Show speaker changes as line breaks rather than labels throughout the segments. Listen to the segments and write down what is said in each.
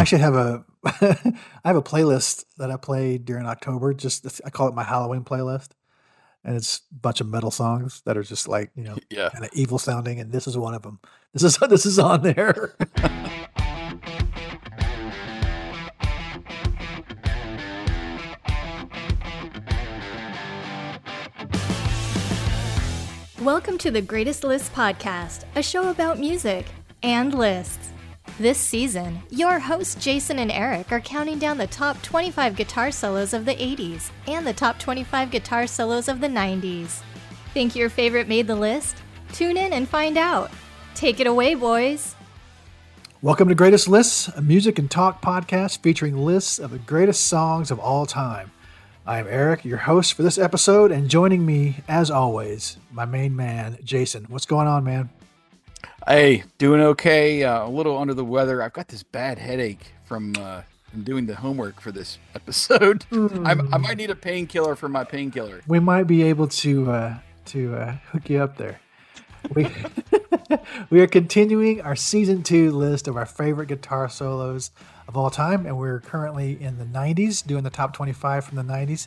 actually have a I have a playlist that I play during October. Just I call it my Halloween playlist, and it's a bunch of metal songs that are just like you know
Yeah.
kind of evil sounding, and this is one of them. This is this is on there.
Welcome to the Greatest Lists podcast, a show about music and lists. This season, your hosts Jason and Eric are counting down the top 25 guitar solos of the 80s and the top 25 guitar solos of the 90s. Think your favorite made the list? Tune in and find out. Take it away, boys.
Welcome to Greatest Lists, a music and talk podcast featuring lists of the greatest songs of all time. I am Eric, your host for this episode, and joining me, as always, my main man, Jason. What's going on, man?
Hey, doing okay. Uh, a little under the weather. I've got this bad headache from uh, from doing the homework for this episode. I'm, I might need a painkiller for my painkiller.
We might be able to uh, to uh, hook you up there. We we are continuing our season two list of our favorite guitar solos of all time, and we're currently in the '90s, doing the top 25 from the '90s.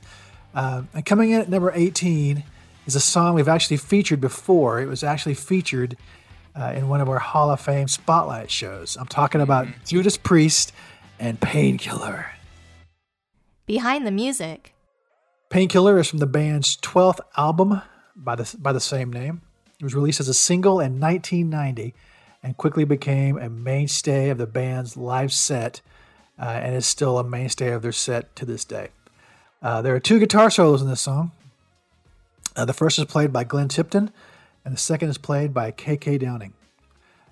Um, and coming in at number 18 is a song we've actually featured before. It was actually featured uh, in one of our Hall of Fame spotlight shows. I'm talking about Judas Priest and Painkiller.
Behind the music.
Painkiller is from the band's 12th album by the, by the same name. It was released as a single in 1990 and quickly became a mainstay of the band's live set uh, and is still a mainstay of their set to this day. Uh, there are two guitar solos in this song. Uh, the first is played by Glenn Tipton, and the second is played by KK Downing.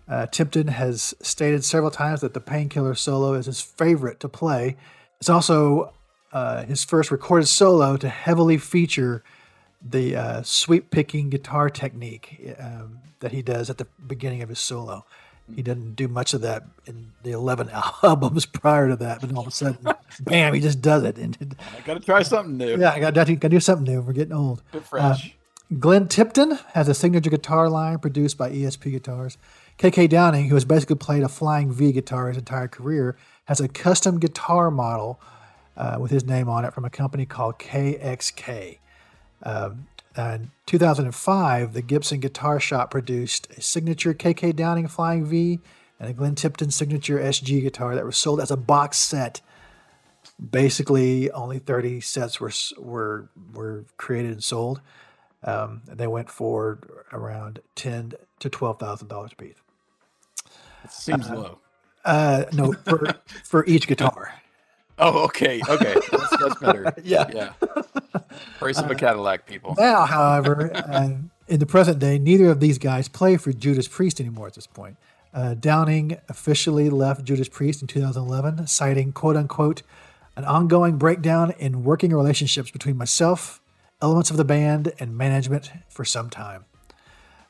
Uh, Tipton has stated several times that the Painkiller solo is his favorite to play. It's also uh, his first recorded solo to heavily feature the uh, sweep picking guitar technique um, that he does at the beginning of his solo. He didn't do much of that in the 11 albums prior to that, but all of a sudden, bam, he just does it. And
I got to try something new.
yeah, I got to do something new. We're getting old.
Bit fresh.
Glenn Tipton has a signature guitar line produced by ESP Guitars. KK Downing, who has basically played a flying V guitar his entire career, has a custom guitar model uh, with his name on it from a company called KXK. Um, in 2005, the Gibson Guitar Shop produced a signature KK Downing Flying V and a Glenn Tipton signature SG guitar that was sold as a box set. Basically, only 30 sets were were were created and sold. Um, they went for around ten to twelve thousand dollars a piece.
It seems low.
Uh, no, for for each guitar.
Oh, okay. Okay. That's, that's better.
Yeah.
Yeah. Price of a Cadillac, people.
Now, however, uh, in the present day, neither of these guys play for Judas Priest anymore at this point. Uh, Downing officially left Judas Priest in 2011, citing "quote unquote" an ongoing breakdown in working relationships between myself, elements of the band, and management for some time.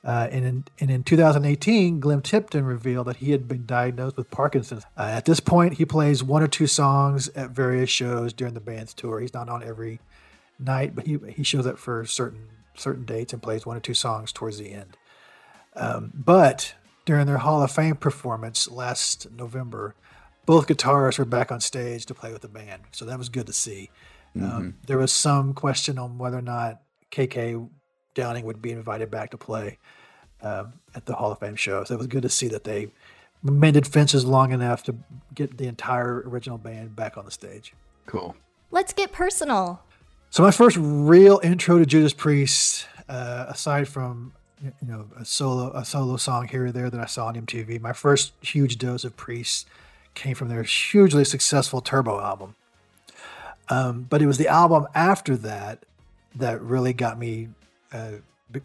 Uh, and, in, and in 2018, Glenn Tipton revealed that he had been diagnosed with Parkinson's. Uh, at this point, he plays one or two songs at various shows during the band's tour. He's not on every night, but he, he shows up for certain certain dates and plays one or two songs towards the end. Um, but during their Hall of Fame performance last November, both guitarists were back on stage to play with the band, so that was good to see. Um, there was some question on whether or not KK Downing would be invited back to play um, at the Hall of Fame show. So it was good to see that they mended fences long enough to get the entire original band back on the stage.
Cool.
Let's get personal.
So my first real intro to Judas Priest, uh, aside from you know a solo a solo song here or there that I saw on MTV, my first huge dose of Priest came from their hugely successful Turbo album. Um, but it was the album after that that really got me uh, be-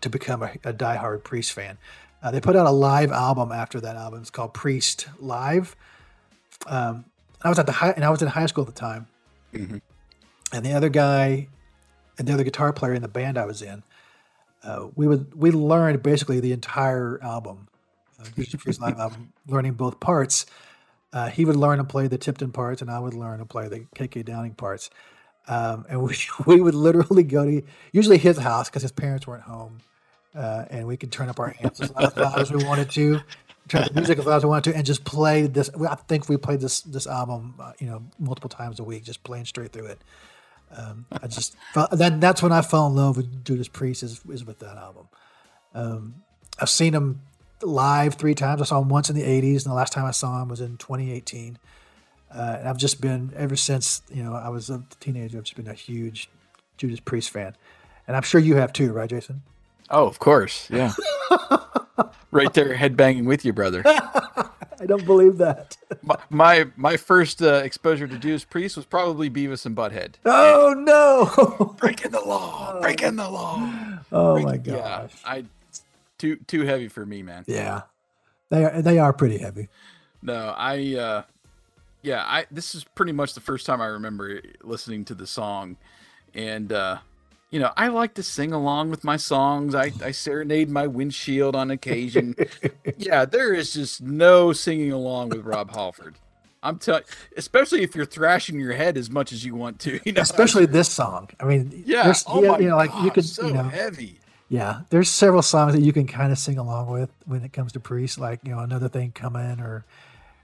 to become a, a diehard Priest fan. Uh, they put out a live album after that album. It's called Priest Live. Um, I was at the high, and I was in high school at the time and the other guy and the other guitar player in the band I was in, uh, we would we learned basically the entire album, uh, Priest live album, learning both parts. Uh, he would learn to play the Tipton parts, and I would learn to play the KK Downing parts. Um, and we we would literally go to usually his house because his parents weren't home, uh, and we could turn up our amps as loud as we wanted to. turn the music as loud as we want to, and just play this. I think we played this this album, uh, you know, multiple times a week, just playing straight through it. Um, I just then that's when I fell in love with Judas Priest is, is with that album. Um, I've seen him live three times. I saw him once in the '80s, and the last time I saw him was in 2018. Uh, and I've just been ever since you know I was a teenager. I've just been a huge Judas Priest fan, and I'm sure you have too, right, Jason?
Oh, of course, yeah. right there, headbanging with you, brother.
I don't believe that.
my, my my first uh, exposure to Judas Priest was probably Beavis and Butthead.
Oh no!
breaking the law, breaking the law.
Oh
breaking,
my gosh!
Yeah, I too too heavy for me, man.
Yeah, they are they are pretty heavy.
No, I uh, yeah, I this is pretty much the first time I remember listening to the song, and uh, you know, I like to sing along with my songs. I, I serenade my windshield on occasion. yeah, there is just no singing along with Rob Halford. I'm telling, especially if you're thrashing your head as much as you want to. You know,
especially this song. I mean,
yeah, oh
yeah you know, like
gosh,
you could,
so
you know,
heavy.
Yeah, there's several songs that you can kind of sing along with when it comes to Priest, like you know, another thing coming or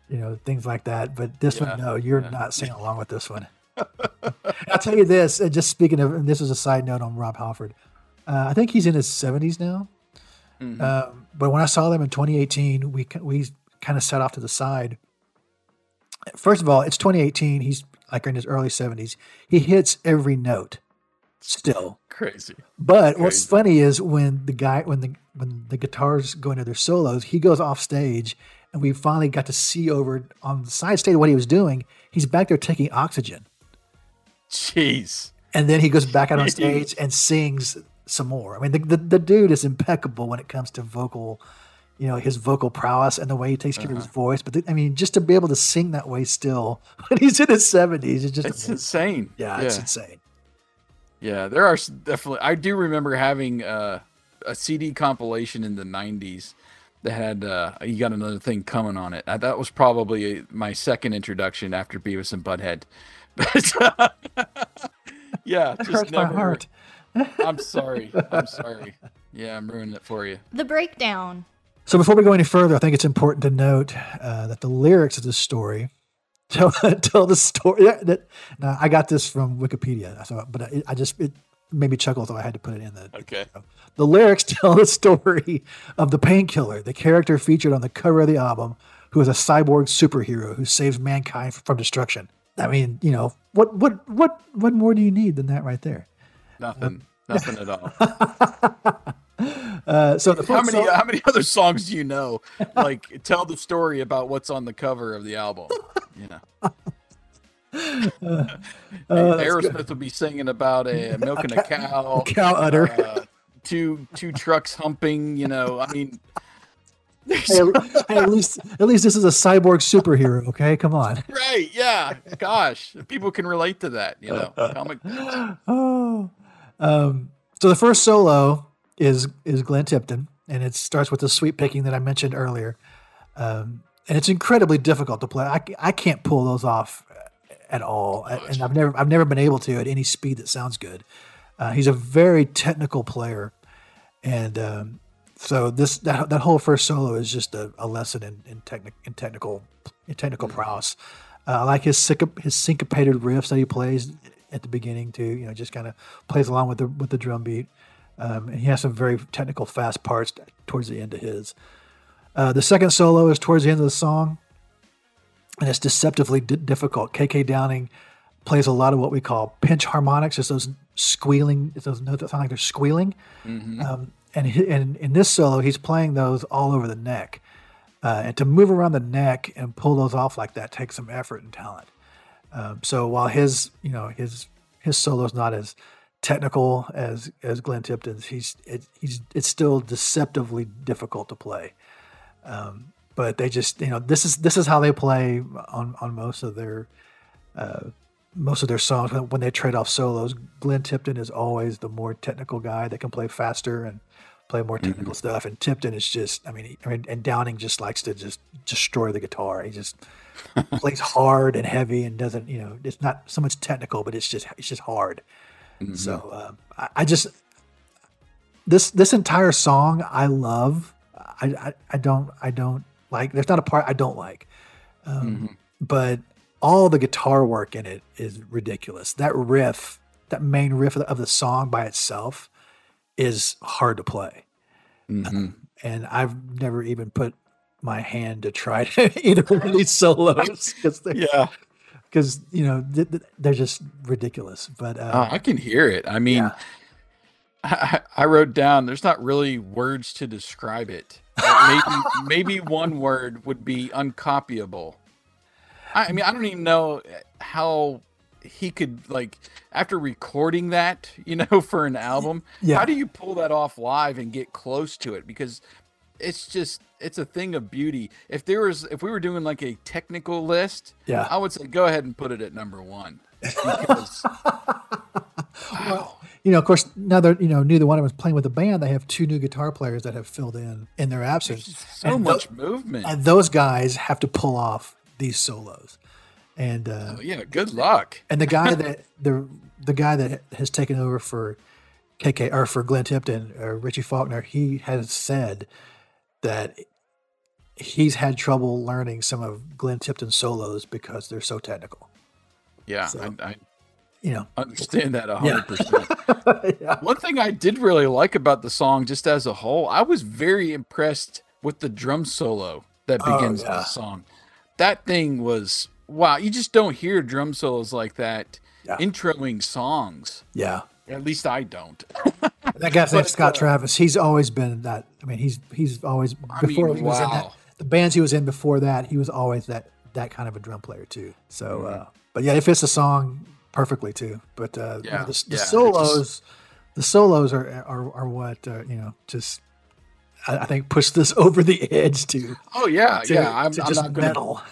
you know things like that. But this
Yeah,
one, no, you're
yeah.
not singing along with this one. I'll tell you this. And just speaking of, and this is a side note on Rob Halford. Uh, I think he's in his 70s now.
Mhm.
Um, but when I saw them in 2018, we we kind of set off to the side. First of all, it's 2018. He's like in his early 70s. He hits every note still.
Crazy.
But what's funny is when the guy when the when the guitars go into their solos, he goes off stage, and we finally got to see over on the side stage what he was doing. He's back there taking oxygen,
Jeez.
and then he goes back out on stage and sings some more. I mean, the, the the dude is impeccable when it comes to vocal, you know, his vocal prowess and the way he takes care of his uh-huh. voice. But the, I mean, just to be able to sing that way still when he's in his seventies is just
It's
amazing.
insane.
yeah, it's insane.
Yeah, there are definitely. I do remember having uh, a CD compilation in the '90s that had uh, "You Got Another Thing Coming" on it. Uh, that was probably my second introduction after Beavis and Butthead. But yeah,
It
just
hurts my heart.
I'm sorry. I'm sorry. Yeah, I'm ruining it for you.
The breakdown.
So before we go any further, I think it's important to note uh, that the lyrics of this story tell tell the story. Yeah, that, now I got this from Wikipedia, so but I, I just it made me chuckle, so I had to put it in the.
Okay.
The lyrics tell the story of the painkiller, the character featured on the cover of the album, who is a cyborg superhero who saves mankind from destruction. I mean, you know, what what what what more do you need than that right there?
Nothing. Nothing at all.
Uh, so the
How many?
song-
How many other songs do you know? Like, tell the story about what's on the cover of the album. You know.
Uh,
Aerosmith would be singing about a milking a cow,
cow udder.
uh, two two trucks humping. You know, I mean,
hey, at least at least this is a cyborg superhero. Okay, come on.
right? Yeah, gosh, people can relate to that. You know, comic.
Oh, um, so the first solo is is Glenn Tipton, and it starts with the sweep picking that I mentioned earlier, um, and it's incredibly difficult to play. I, I can't pull those off at all, and I've never I've never been able to at any speed that sounds good. Uh, he's a very technical player, and um, so this that, that whole first solo is just a, a lesson in in, techni- in technical in technical prowess. Uh, I like his sync- his syncopated riffs that he plays at the beginning too. You know, just kind of plays along with the with the drum beat. Um, and he has some very technical, fast parts towards the end of his. Uh, the second solo is towards the end of the song, and it's deceptively di- difficult. KK Downing plays a lot of what we call pinch harmonics, just those squealing, it's those notes that sound like they're squealing. Um, and, he, and in this solo, he's playing those all over the neck. Uh, and to move around the neck and pull those off like that takes some effort and talent. Um, so while his, you know, his his solo is not as technical as as Glenn Tipton's, he's it, he's it's still deceptively difficult to play. Um, but they just, you know, this is this is how they play on on most of their uh, most of their songs when, they trade off solos. Glenn Tipton is always the more technical guy that can play faster and play more technical stuff. And Tipton is just, I mean, he, I mean, and Downing just likes to just destroy the guitar. He just plays hard and heavy and doesn't, you know, it's not so much technical, but it's just it's just hard. So um, I, I just this this entire song I love. I, I I don't I don't like. There's not a part I don't like, um,
Mm-hmm.
but all the guitar work in it is ridiculous. That riff, that main riff of the, of the song by itself, is hard to play,
hmm
and I've never even put my hand to try to either one of these solos because
Yeah,
because you know th- th- they're just ridiculous. But uh,
Uh, I can hear it. I mean,
Yeah.
I, I wrote down. There's not really words to describe it. Maybe maybe one word would be uncopyable. I, I mean, I don't even know how he could like after recording that, you know, for an album.
Yeah.
How do you pull that off live and get close to it? Because it's just it's a thing of beauty. If there was if we were doing like a technical list,
Yeah.
I would say go ahead and put it at number one. Because wow.
you know, of course, now that you know neither one of them is playing with the band, they have two new guitar players that have filled in in their absence.
so
And
much movement.
and those guys have to pull off these solos. And uh,
Oh, yeah, good luck.
and the guy that the the guy that has taken over for KK or for Glenn Tipton or Richie Faulkner, he has said that he's had trouble learning some of Glenn Tipton's solos because they're so technical.
Yeah,
So-
I, I
You know,
understand that a
Yeah.
hundred percent.
yeah.
One thing I did really like about the song, just as a whole, I was very impressed with the drum solo that
Oh,
begins
yeah.
the song. That thing was wow. You just don't hear drum solos like that introing songs.
yeah.
At least I don't.
That guy's named Scott
uh,
Travis. He's always been that. I mean, he's he's always
I
before
mean,
he was in that the bands he was in before that. He was always that that kind of a drum player too. So,
Mm-hmm.
uh, but yeah, it fits the song perfectly too. But uh, you know, the, the
yeah,
solos,
just-
the solos are are, are what uh, you know just. I think push this over the edge to,
Oh yeah,
to,
yeah. I'm, I'm
just
not gonna
metal.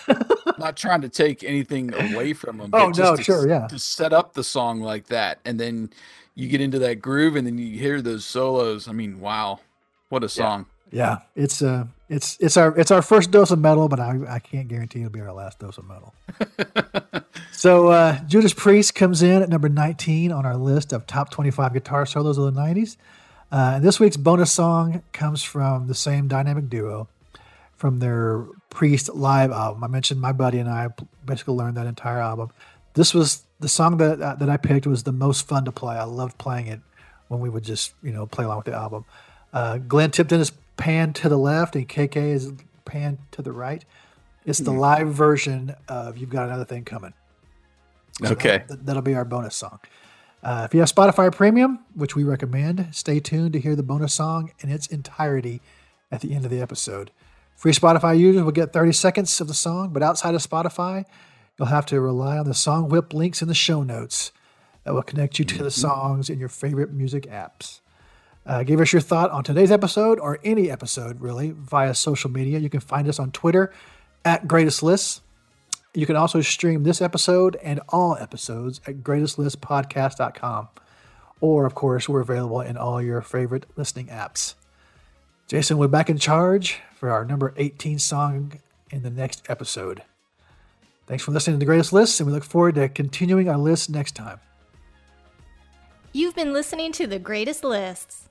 not trying to take anything away from them.
Oh, no,
to,
sure, yeah.
To set up the song like that, and then you get into that groove, and then you hear those solos. I mean, wow, what a song!
Yeah, it's uh, it's it's our it's our first dose of metal, but I I can't guarantee it'll be our last dose of metal. so uh, Judas Priest comes in at number 19 on our list of top 25 guitar solos of the 90s. Uh, and this week's bonus song comes from the same dynamic duo from their Priest live album. I mentioned my buddy and I basically learned that entire album. This was the song that uh, that I picked was the most fun to play. I loved playing it when we would just you know play along with the album. Uh, Glenn Tipton is panned to the left and KK is panned to the right. It's the live version of "You've Got Another Thing Coming." So
Okay.
that, that'll be our bonus song. Uh, if you have Spotify Premium, which we recommend, stay tuned to hear the bonus song in its entirety at the end of the episode. Free Spotify users will get 30 seconds of the song, but outside of Spotify, you'll have to rely on the Songwhip links in the show notes that will connect you to the songs in your favorite music apps. Uh, give us your thought on today's episode or any episode, really, via social media. You can find us on Twitter at Greatest Lists. You can also stream this episode and all episodes at greatestlistpodcast.com. Or, of course, we're available in all your favorite listening apps. Jason, we're back in charge for our number 18 song in the next episode. Thanks for listening to The Greatest Lists, and we look forward to continuing our list next time.
You've been listening to The Greatest Lists.